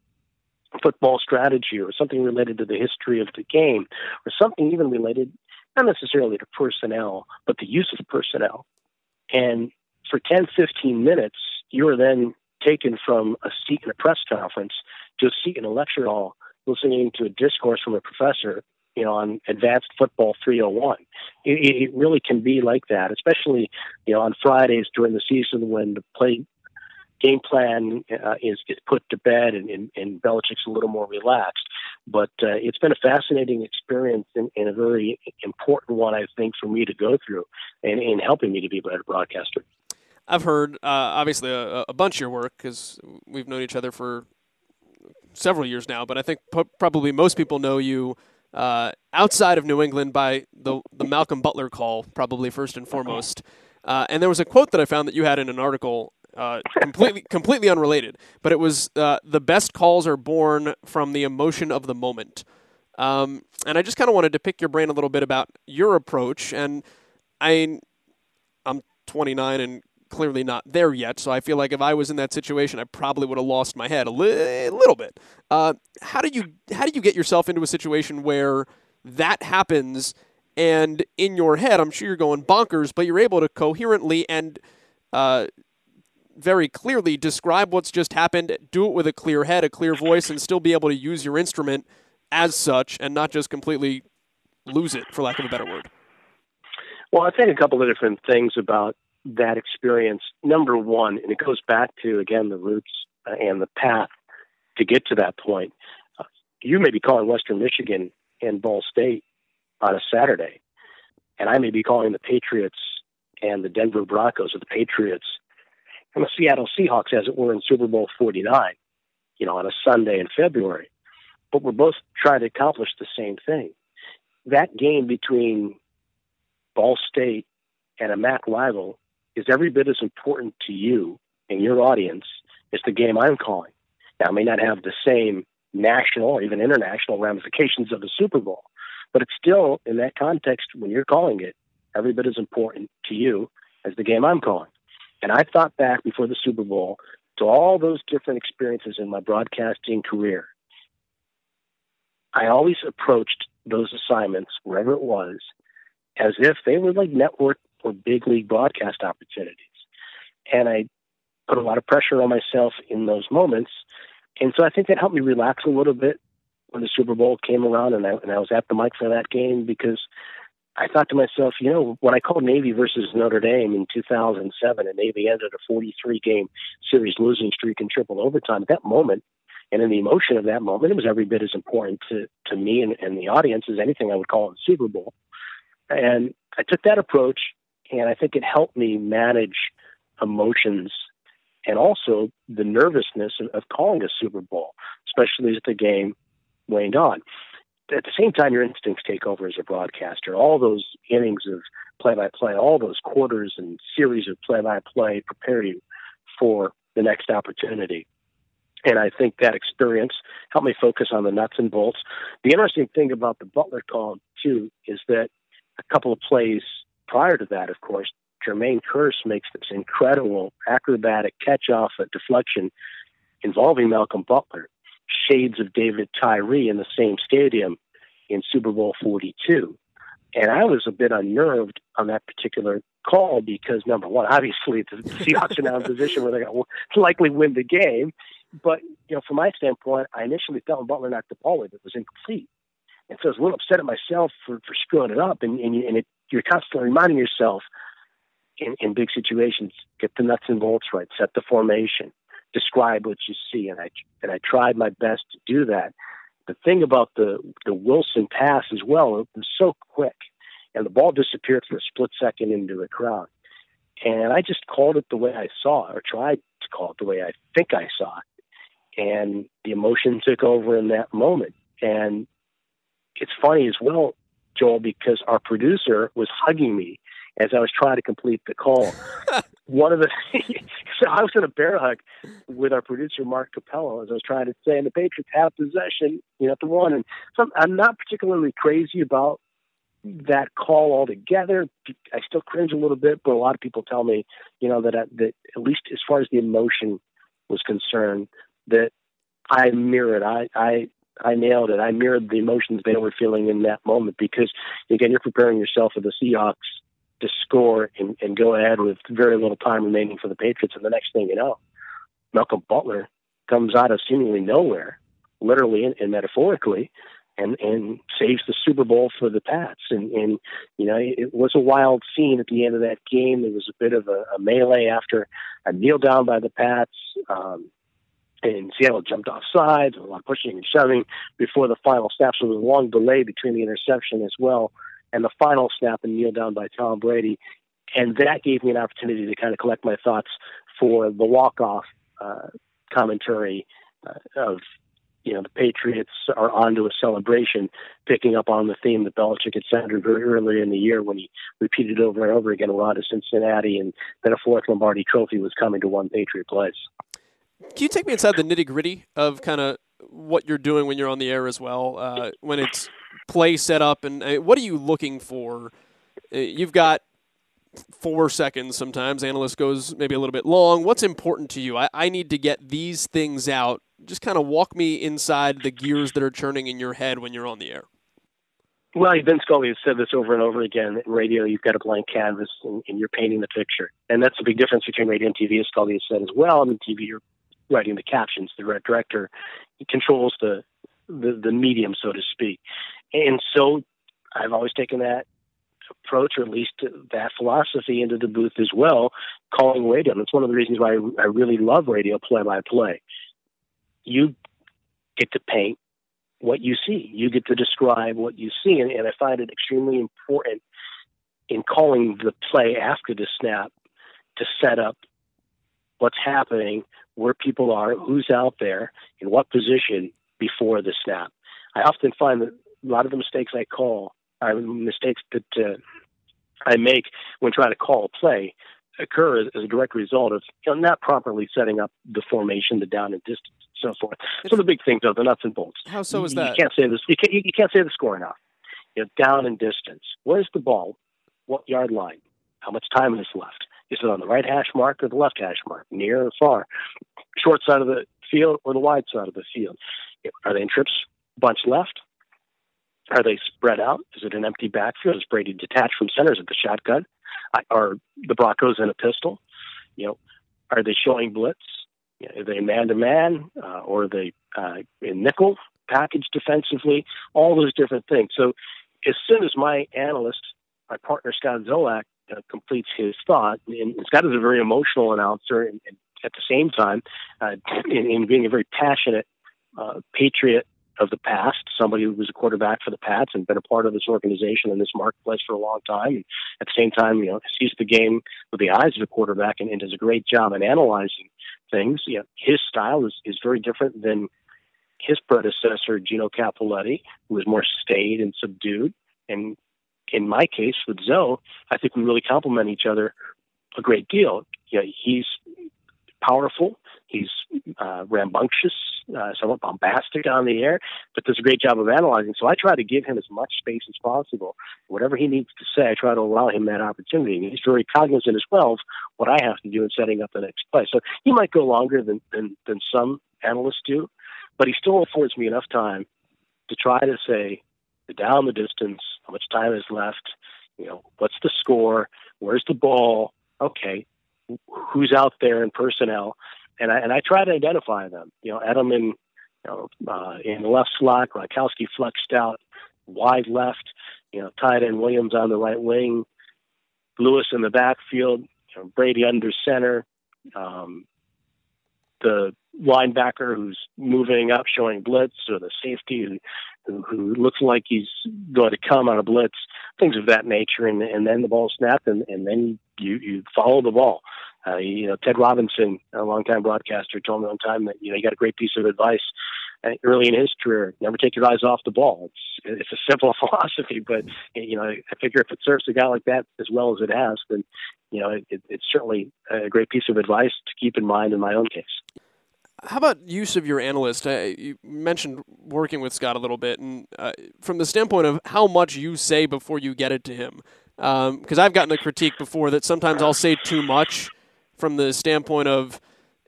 Speaker 4: football strategy or something related to the history of the game or something even related not necessarily to personnel but the use of personnel. And for 10 15 minutes you are then taken from a seat in a press conference to a seat in a lecture hall listening to a discourse from a professor you know on advanced football 301 it, it really can be like that especially you know on fridays during the season when the play game plan uh, is is put to bed and, and, and Belichick's a little more relaxed. But uh, it's been a fascinating experience and, and, a very important one, I think, for me to go through and in helping me to be a better broadcaster.
Speaker 5: I've heard, uh, obviously, a, a, bunch of your work because we've known each other for several years now. But I think probably most people know you uh, outside of New England by the the Malcolm Butler call, probably first and foremost. Uh, and there was a quote that I found that you had in an article uh, completely completely unrelated. But it was uh, the best calls are born from the emotion of the moment. Um, and I just kind of wanted to pick your brain a little bit about your approach. And I, I'm 29 and clearly not there yet. So I feel like if I was in that situation, I probably would have lost my head a li- little bit. Uh, how do you how do you get yourself into a situation where that happens? And in your head, I'm sure you're going bonkers, but you're able to coherently and uh, very clearly describe what's just happened, do it with a clear head, a clear voice, and still be able to use your instrument as such and not just completely lose it, for lack of a better word?
Speaker 4: Well, I think a couple of different things about that experience. Number one, and it goes back to, again, the roots uh, and the path to get to that point. Uh, you may be calling Western Michigan and Ball State on a Saturday, and I may be calling the Patriots and the Denver Broncos or the Patriots and the Seattle Seahawks, as it were, in Super Bowl 49, you know, on a Sunday in February. But we're both trying to accomplish the same thing. That game between Ball State and a MAC rival is every bit as important to you and your audience as the game I'm calling. Now, it may not have the same national or even international ramifications of the Super Bowl, but it's still, in that context, when you're calling it, every bit as important to you as the game I'm calling. And I thought back before the Super Bowl to all those different experiences in my broadcasting career. I always approached those assignments, wherever it was, as if they were like network or big league broadcast opportunities. And I put a lot of pressure on myself in those moments. And so I think that helped me relax a little bit when the Super Bowl came around and I, and I was at the mic for that game because I thought to myself, you know, when I called Navy versus Notre Dame in 2007, and Navy ended a 43 game series losing streak in triple overtime, at that moment, and in the emotion of that moment, it was every bit as important to, to me and, and the audience as anything I would call the Super Bowl. And I took that approach, and I think it helped me manage emotions and also the nervousness of, of calling a Super Bowl, especially as the game waned on at the same time, your instincts take over as a broadcaster. All those innings of play-by-play, all those quarters and series of play-by-play prepare you for the next opportunity. And I think that experience helped me focus on the nuts and bolts. The interesting thing about the Butler call, too, is that a couple of plays prior to that, of course, Jermaine Kearse makes this incredible acrobatic catch off a deflection involving Malcolm Butler shades of David Tyree in the same stadium. In Super Bowl 42. And I was a bit unnerved on that particular call because number one, obviously the Seahawks are now in a position where they're going to likely win the game. But you know, from my standpoint, I initially felt Butler knocked the ball away, but it was incomplete. And so I was a little upset at myself for, for screwing it up. And, and, and it, you're constantly reminding yourself in, in big situations, get the nuts and bolts right, set the formation, describe what you see. And I, and I tried my best to do that. The thing about the, the Wilson pass as well, it was so quick and the ball disappeared for a split second into the crowd. And I just called it the way I saw it, or tried to call it the way I think I saw it. And the emotion took over in that moment. And it's funny as well, Joel, because our producer was hugging me as I was trying to complete the call. One of the so I was in a bear hug with our producer Mark Capello as I was trying to say, and the Patriots have possession, you know, at the one. And so I'm not particularly crazy about that call altogether. I still cringe a little bit, but a lot of people tell me, you know, that that at least as far as the emotion was concerned, that I mirrored. I I I nailed it. I mirrored the emotions they were feeling in that moment because again, you're preparing yourself for the Seahawks to score and, and go ahead with very little time remaining for the Patriots, and the next thing you know, Malcolm Butler comes out of seemingly nowhere, literally and, and metaphorically, and and saves the Super Bowl for the Pats. And and you know it was a wild scene at the end of that game. There was a bit of a, a melee after a kneel down by the Pats. Um, and Seattle jumped off sides, a lot of pushing and shoving before the final snap. So there was a long delay between the interception as well and the final snap and kneel down by Tom Brady. And that gave me an opportunity to kind of collect my thoughts for the walk off uh, commentary uh, of you know, the Patriots are onto a celebration, picking up on the theme that Belichick had sounded very early in the year when he repeated over and over again around to Cincinnati, and that a fourth Lombardi trophy was coming to one Patriot place.
Speaker 5: Can you take me inside the nitty gritty of kind of what you're doing when you're on the air as well? Uh, when it's play set up, and uh, what are you looking for? Uh, you've got four seconds sometimes. Analyst goes maybe a little bit long. What's important to you? I, I need to get these things out just kind of walk me inside the gears that are churning in your head when you're on the air.
Speaker 4: Well, Vin Scully has said this over and over again. In radio, you've got a blank canvas and, and you're painting the picture. And that's a big difference between radio and TV, as Scully has said as well. I mean, TV, you're writing the captions. The director controls the, the, the medium, so to speak. And so I've always taken that approach, or at least that philosophy, into the booth as well, calling radio. And that's one of the reasons why I, I really love radio play by play you get to paint what you see. You get to describe what you see. And, and I find it extremely important in calling the play after the snap to set up what's happening, where people are, who's out there, in what position before the snap. I often find that a lot of the mistakes I call are mistakes that uh, I make when trying to call a play occur as, a direct result of you know, not properly setting up the formation, the down and distance, and so forth. So the big things are the nuts and bolts.
Speaker 5: How so is that?
Speaker 4: You can't say this. You can't, you can't say the score enough. You know, down and distance. Where's the ball? What yard line? How much time is left? Is it on the right hash mark or the left hash mark? Near or far? Short side of the field or the wide side of the field? Are they in trips bunch left? Are they spread out? Is it an empty backfield? Is Brady detached from centers at the shotgun? Are the Broncos in a pistol? You know, are they showing blitz? Are they man to man, or are they uh, in nickel package defensively? All those different things. So, as soon as my analyst, my partner Scott Zolak, uh, completes his thought, and Scott is a very emotional announcer, and, and at the same time, uh, in, in being a very passionate uh, patriot of the past, somebody who was a quarterback for the Pats and been a part of this organization and this marketplace for a long time. And at the same time, you know, sees the game with the eyes of a quarterback and, and does a great job in analyzing things. You know, his style is, is very different than his predecessor, Gino Cappelletti, who was more staid and subdued. And in my case with Zoe, I think we really complement each other a great deal. You know, he's powerful. He's uh, rambunctious, uh, somewhat bombastic on the air, but does a great job of analyzing. So I try to give him as much space as possible. Whatever he needs to say, I try to allow him that opportunity. And he's very cognizant as well of what I have to do in setting up the next play. So he might go longer than, than, than some analysts do, but he still affords me enough time to try to say down the distance, how much time is left, you know, what's the score, where's the ball, okay, who's out there in personnel, and I and I try to identify them. You know, Edelman, you know, uh, in the left slot, Gronkowski flexed out wide left, you know, tight end Williams on the right wing, Lewis in the backfield, you know, Brady under center, um, the linebacker who's moving up, showing blitz, or the safety who, who looks like he's going to come on a blitz, things of that nature, and, and then the ball snapped, and, and then you you follow the ball. Uh, you know, Ted Robinson, a longtime broadcaster, told me one time that you know he got a great piece of advice uh, early in his career. Never take your eyes off the ball. It's it's a simple philosophy, but you know, I figure if it serves a guy like that as well as it has, then you know, it, it's certainly a great piece of advice to keep in mind in my own case.
Speaker 5: How about use of your analyst? Uh, you mentioned working with Scott a little bit, and uh, from the standpoint of how much you say before you get it to him, because um, I've gotten a critique before that sometimes I'll say too much from the standpoint of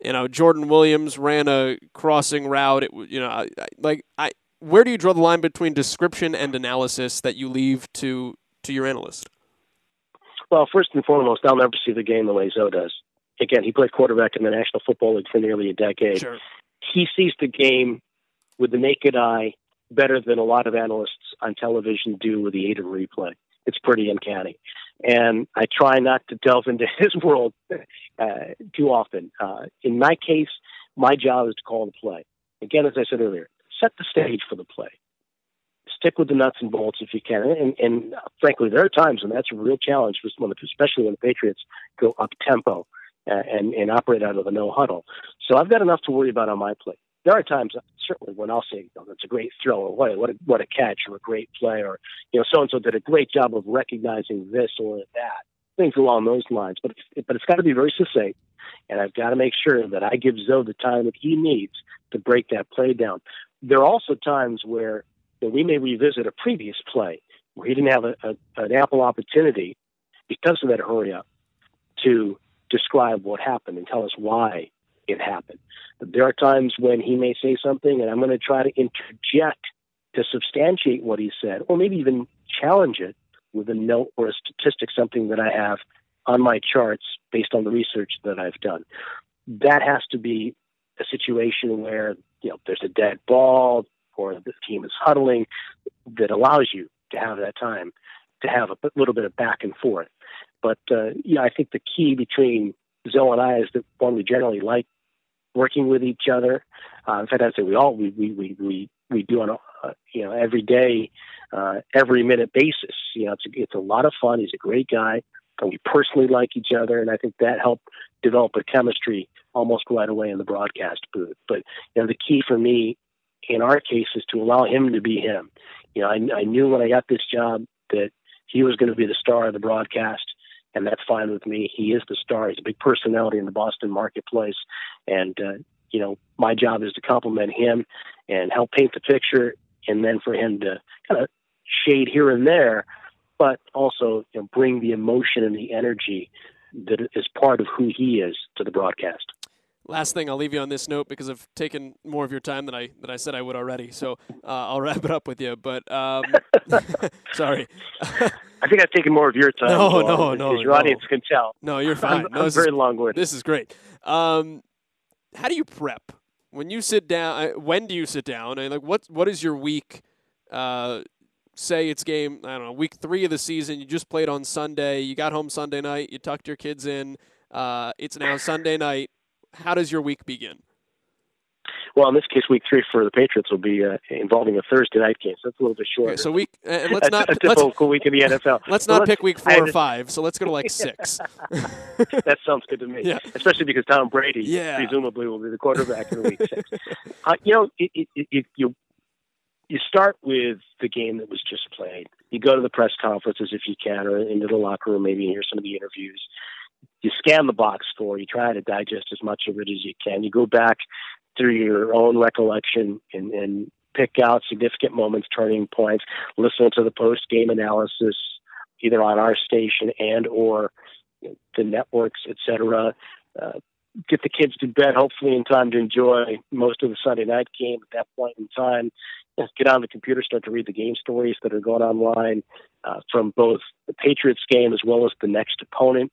Speaker 5: you know Jordan Williams ran a crossing route. It you know I, I, like I where do you draw the line between description and analysis that you leave to to your analyst?
Speaker 4: Well, first and foremost, I'll never see the game the way Zoe does. Again, he played quarterback in the National Football League for nearly a decade.
Speaker 5: Sure.
Speaker 4: He sees the game with the naked eye better than a lot of analysts on television do with the aid of replay. It's pretty uncanny and I try not to delve into his world uh, too often. Uh, in my case, my job is to call the play. Again, as I said earlier, set the stage for the play. Stick with the nuts and bolts if you can. And, and uh, frankly, there are times when that's a real challenge, especially when the Patriots go up tempo and, and operate out of the no huddle. So I've got enough to worry about on my plate there are times certainly when I'll say, oh, that's a great throw, or what, what a, what a catch, or a great play, or you know, so and so did a great job of recognizing this or that, things along those lines. But it's, but it's got to be very succinct, and I've got to make sure that I give Zoe the time that he needs to break that play down. There are also times where you know, we may revisit a previous play where he didn't have a, a, an ample opportunity because of that hurry up to describe what happened and tell us why it happened. But there are times when he may say something, and I'm going to try to interject to substantiate what he said, or maybe even challenge it with a note or a statistic, something that I have on my charts based on the research that I've done. That has to be a situation where you know there's a dead ball or the team is huddling that allows you to have that time to have a little bit of back and forth. But uh, yeah, I think the key between Zoe and I is that one we generally like working with each other. Uh, in fact, I'd say we all we we we we, we do on a uh, you know every day, uh, every minute basis. You know, it's a, it's a lot of fun. He's a great guy, and we personally like each other, and I think that helped develop a chemistry almost right away in the broadcast booth. But you know, the key for me in our case is to allow him to be him. You know, I, I knew when I got this job that he was going to be the star of the broadcast and that's fine with me. He is the star. He's a big personality in the Boston marketplace, and uh, you know my job is to compliment him and help paint the picture, and then for him to kind of shade here and there, but also you know, bring the emotion and the energy that is part of who he is to the broadcast.
Speaker 5: Last thing, I'll leave you on this note because I've taken more of your time than I than I said I would already. So uh, I'll wrap it up with you. But um, sorry.
Speaker 4: I think I've taken more of your time.
Speaker 5: No, no, no.
Speaker 4: Your
Speaker 5: no.
Speaker 4: audience can tell.
Speaker 5: No, you're fine.
Speaker 4: I'm,
Speaker 5: no,
Speaker 4: I'm very long-winded.
Speaker 5: This is great. Um, how do you prep when you sit down? When do you sit down? And like, what what is your week? Uh, say it's game. I don't know. Week three of the season. You just played on Sunday. You got home Sunday night. You tucked your kids in. Uh, it's now Sunday night how does your week begin?
Speaker 4: Well, in this case, week three for the Patriots will be uh, involving a Thursday night game, so that's a little bit shorter.
Speaker 5: Okay, so week, uh, let's not
Speaker 4: a, typical week in the NFL.
Speaker 5: Let's not let's, pick week four or five. So let's go to like six.
Speaker 4: that sounds good to me,
Speaker 5: yeah.
Speaker 4: especially because Tom Brady
Speaker 5: yeah.
Speaker 4: presumably will be the quarterback in week six. Uh, you know, it, it, it, you you start with the game that was just played. You go to the press conferences if you can, or into the locker room, maybe hear some of the interviews you scan the box score, you try to digest as much of it as you can. You go back through your own recollection and, and pick out significant moments, turning points, listen to the post game analysis either on our station and or the networks, etc. Uh, get the kids to bed, hopefully in time to enjoy most of the Sunday night game at that point in time. Get on the computer, start to read the game stories that are going online uh, from both the Patriots game as well as the next opponent.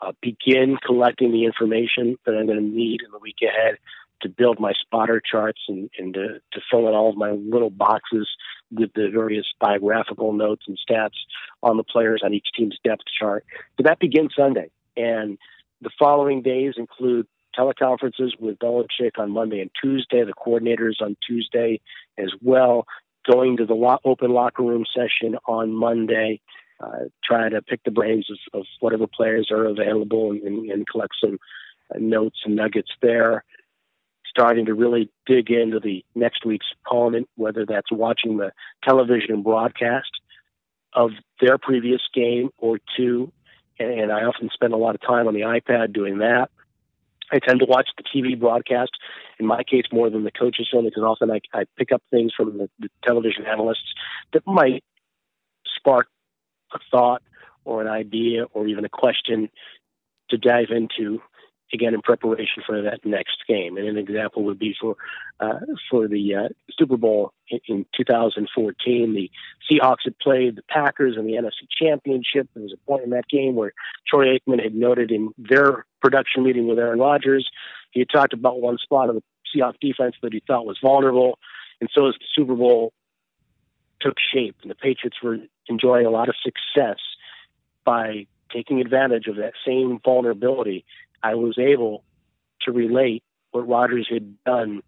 Speaker 4: Uh, begin collecting the information that I'm going to need in the week ahead to build my spotter charts and, and to, to fill in all of my little boxes with the various biographical notes and stats on the players on each team's depth chart. So that begins Sunday. And the following days include teleconferences with Belichick on Monday and Tuesday, the coordinators on Tuesday as well, going to the lo- open locker room session on Monday, uh, trying to pick the brains of, of whatever players are available and, and, and collect some uh, notes and nuggets there. Starting to really dig into the next week's opponent, whether that's watching the television broadcast of their previous game or two and I often spend a lot of time on the iPad doing that. I tend to watch the TV broadcast, in my case, more than the coaches film, because often I, I pick up things from the, the television analysts that might spark a thought or an idea or even a question to dive into again in preparation for that next game. And an example would be for uh, for the uh, Super Bowl in, in 2014. The Seahawks had played the Packers in the NFC Championship. There was a point in that game where Troy Aikman had noted in their production meeting with Aaron Rodgers, he had talked about one spot of the Seahawks defense that he thought was vulnerable. And so as the Super Bowl took shape and the Patriots were enjoying a lot of success by taking advantage of that same vulnerability I was able to relate what Rodgers had done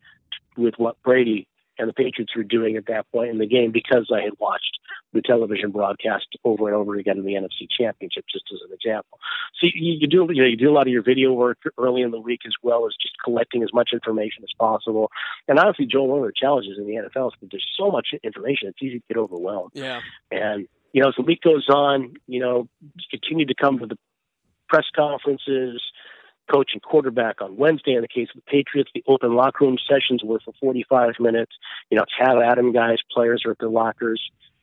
Speaker 4: with what Brady and the Patriots were doing at that point in the game because I had watched the television broadcast over and over again in the NFC Championship, just as an example. So you, you do you know you do a lot of your video work early in the week as well as just collecting as much information as possible. And honestly, Joel, one of the challenges in the NFL is that there's so much information; it's easy to get overwhelmed.
Speaker 5: Yeah.
Speaker 4: And you know, as the week goes on, you know, continue to come to the press conferences, coach and quarterback on Wednesday. In the case of the Patriots, the open locker room sessions were for 45 minutes. You know, it's have Adam guys, players are at their lockers.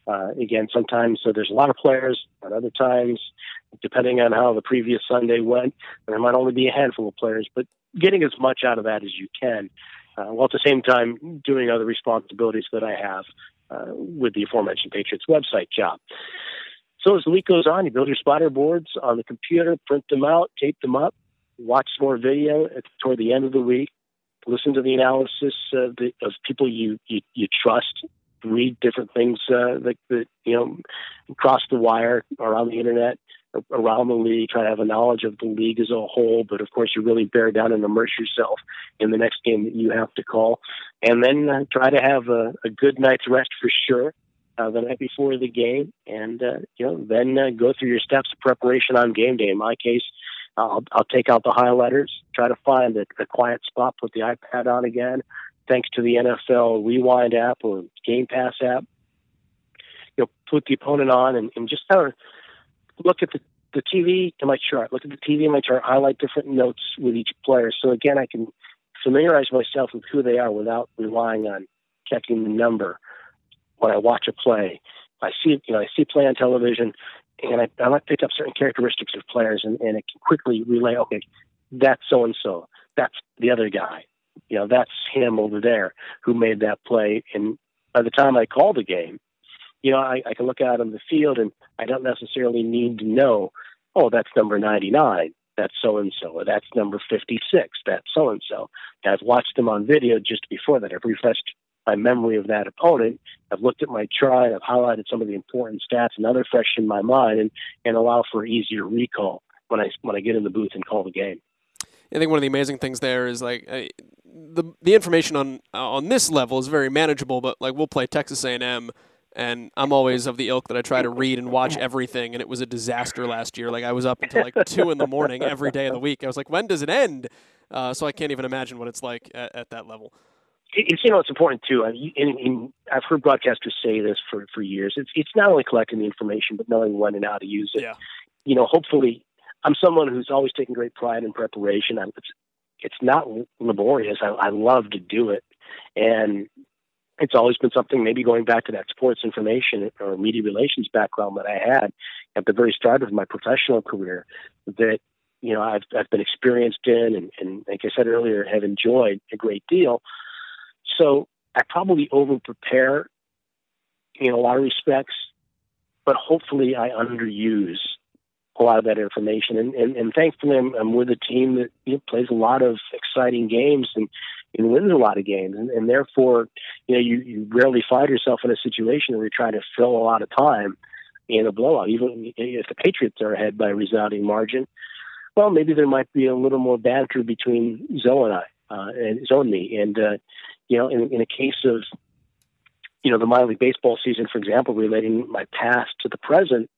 Speaker 4: Uh, again, sometimes so there's a lot of players, but other times, depending on how the previous Sunday went, there might only be a handful of players. But getting as much out of that as you can, uh, while at the same time doing other responsibilities that I have uh, with the aforementioned Patriots website job. So as the week goes on, you build your spotter boards on the computer, print them out, tape them up, watch more video at, toward the end of the week, listen to the analysis of, the, of people you, you, you trust, read different things uh, that, that, you know, cross the wire or on the internet, around the league, try to have a knowledge of the league as a whole. But of course, you really bear down and immerse yourself in the next game that you have to call. And then uh, try to have a, a good night's rest for sure. Uh, the night before the game, and uh, you know, then uh, go through your steps of preparation on game day. In my case, I'll, I'll take out the highlighters, try to find a, a quiet spot, put the iPad on again. Thanks to the NFL Rewind app or Game Pass app, you know, put the opponent on and, and just kind of look at the, the TV in my chart. Look at the TV in my chart. Highlight different notes with each player. So again, I can familiarize myself with who they are without relying on checking the number when I watch a play. I see, you know, I see play on television and I, I pick up certain characteristics of players, and, and it can quickly relay, okay, that's so and so, that's the other guy, you know, that's him over there who made that play. And by the time I call the game, you know, I, I can look out on the field, and I don't necessarily need to know, oh, that's number 99, that's so and so, that's number 56, that's so and so. I've watched them on video just before that. I've refreshed my memory of that opponent. I've looked at my chart. I've highlighted some of the important stats, and other fresh in my mind, and, and allow for easier recall when I when I get in the booth and call the game.
Speaker 5: I think one of the amazing things there is like uh, the the information on uh, on this level is very manageable, but like we'll play Texas A and M. And I'm always of the ilk that I try to read and watch everything, and it was a disaster last year. Like I was up until like two in the morning every day of the week. I was like, "When does it end?" Uh, so I can't even imagine what it's like at, at that level
Speaker 4: it's you know it's important too. I mean, and, and I've heard broadcasters say this for for years. It's it's not only collecting the information, but knowing when and how to use it.
Speaker 5: Yeah.
Speaker 4: You know, hopefully, I'm someone who's always taken great pride in preparation. I'm, it's it's not laborious. I, I love to do it, and it's always been something. Maybe going back to that sports information or media relations background that I had at the very start of my professional career, that you know I've I've been experienced in, and, and like I said earlier, have enjoyed a great deal. So I probably over prepare in a lot of respects, but hopefully I underuse a lot of that information. And, and, and thankfully, I'm, I'm with a team that you know, plays a lot of exciting games and, and wins a lot of games. And, and therefore, you know, you, you rarely find yourself in a situation where you're trying to fill a lot of time in a blowout. Even if the Patriots are ahead by a resounding margin, well, maybe there might be a little more banter between Zoe and I, uh, and Zoe and me. And, uh, you know, in, in a case of, you know, the minor league baseball season, for example, relating my past to the present,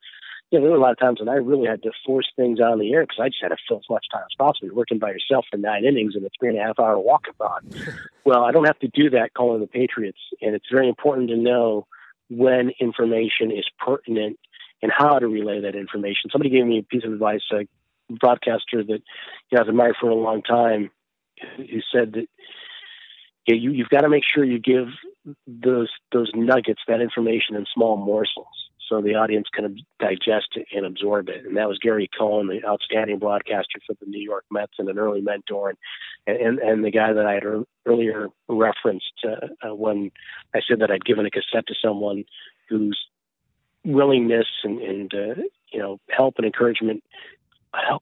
Speaker 4: you know, there were a lot of times when I really had to force things on the air because I just had to fill as much time as possible. You're working by yourself for nine innings in a three and a half hour walkathon. well, I don't have to do that calling the Patriots, and it's very important to know when information is pertinent and how to relay that information. Somebody gave me a piece of advice, a broadcaster that you know, I've admired for a long time, who said that yeah, you, you've got to make sure you give those those nuggets, that information, in small morsels so the audience can digest it and absorb it. And that was Gary Cohen, the outstanding broadcaster for the New York Mets and an early mentor, and and, and the guy that I had earlier referenced uh, uh, when I said that I'd given a cassette to someone whose willingness and, and uh, you know help and encouragement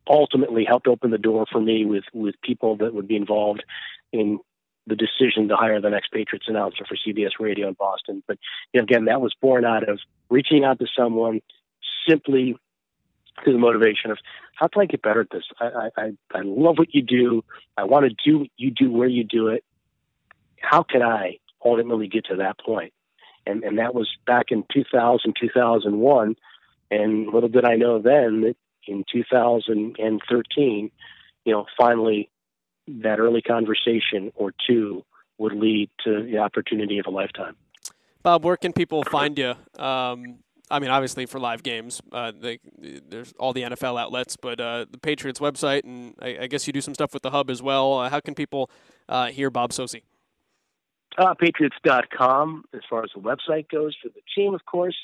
Speaker 4: ultimately helped open the door for me with with people that would be involved in the decision to hire the next Patriots announcer for CBS Radio in Boston. But you know, again, that was born out of reaching out to someone simply to the motivation of how can I get better at this? I, I, I love what you do. I want to do what you do where you do it. How can I ultimately get to that point? And, and that was back in 2000, 2001. And little did I know then that in 2013, you know, finally that early conversation or two would lead to the opportunity of a lifetime.
Speaker 3: Bob, where can people find you? Um, I mean, obviously for live games, uh, they, there's all the NFL outlets, but uh, the Patriots website, and I, I, guess you do some stuff with the Hub as well. Uh, how can people uh, hear Bob Socci?
Speaker 4: Uh, Patriots.com, as far as the website goes for the team, of course.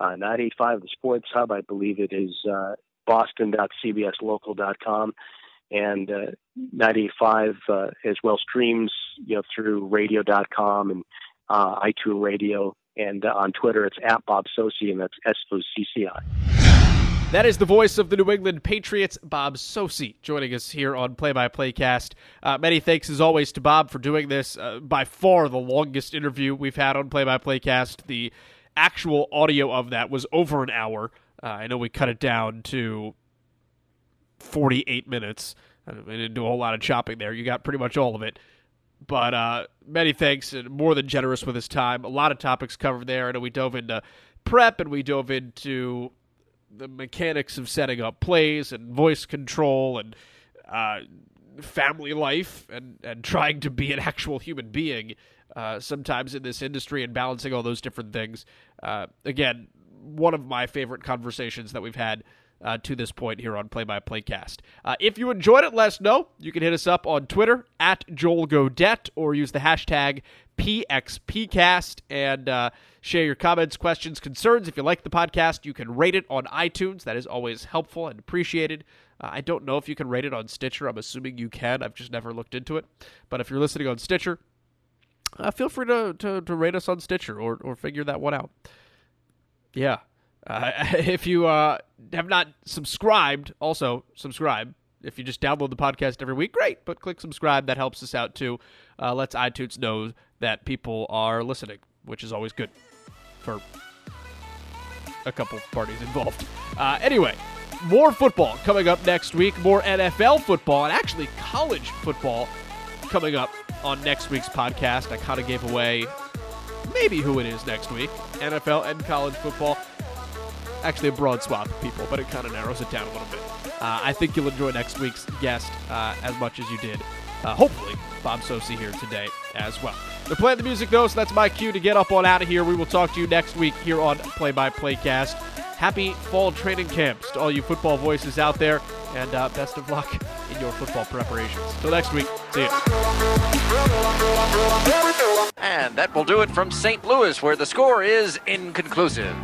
Speaker 4: Uh, 985, the Sports Hub, I believe it is uh, boston.cbslocal.com and uh, 95 uh, as well streams you know through radio.com and uh, iTunes Radio and uh, on Twitter it's at Bob Socci and that's S O C C I.
Speaker 3: That is the voice of the New England Patriots, Bob Socci, joining us here on Play by Playcast. Uh, many thanks, as always, to Bob for doing this. Uh, by far the longest interview we've had on Play by Playcast. The actual audio of that was over an hour. Uh, I know we cut it down to 48 minutes. I didn't do a whole lot of chopping there. You got pretty much all of it. But uh, many thanks and more than generous with his time. A lot of topics covered there. I know we dove into prep and we dove into the mechanics of setting up plays and voice control and uh, family life and, and trying to be an actual human being uh, sometimes in this industry and balancing all those different things. Uh, again, one of my favorite conversations that we've had uh, to this point here on Play by Playcast. Uh, if you enjoyed it, let us know. You can hit us up on Twitter at Joel Godet or use the hashtag PXPcast and uh, share your comments, questions, concerns. If you like the podcast, you can rate it on iTunes. That is always helpful and appreciated. Uh, I don't know if you can rate it on Stitcher. I'm assuming you can. I've just never looked into it. But if you're listening on Stitcher, uh, feel free to, to, to rate us on Stitcher or, or figure that one out. Yeah. Uh, if you uh, have not subscribed, also subscribe. If you just download the podcast every week, great. But click subscribe. That helps us out too. Uh, lets iTunes know that people are listening, which is always good for a couple parties involved. Uh, anyway, more football coming up next week. More NFL football and actually college football coming up on next week's podcast. I kind of gave away maybe who it is next week NFL and college football actually a broad swath of people, but it kind of narrows it down a little bit. Uh, I think you'll enjoy next week's guest uh, as much as you did, uh, hopefully, Bob Socci here today as well. They're playing the music though, so that's my cue to get up on out of here. We will talk to you next week here on Play by Play Cast. Happy fall training camps to all you football voices out there, and uh, best of luck in your football preparations. Till next week, see you.
Speaker 6: And that will do it from St. Louis, where the score is inconclusive.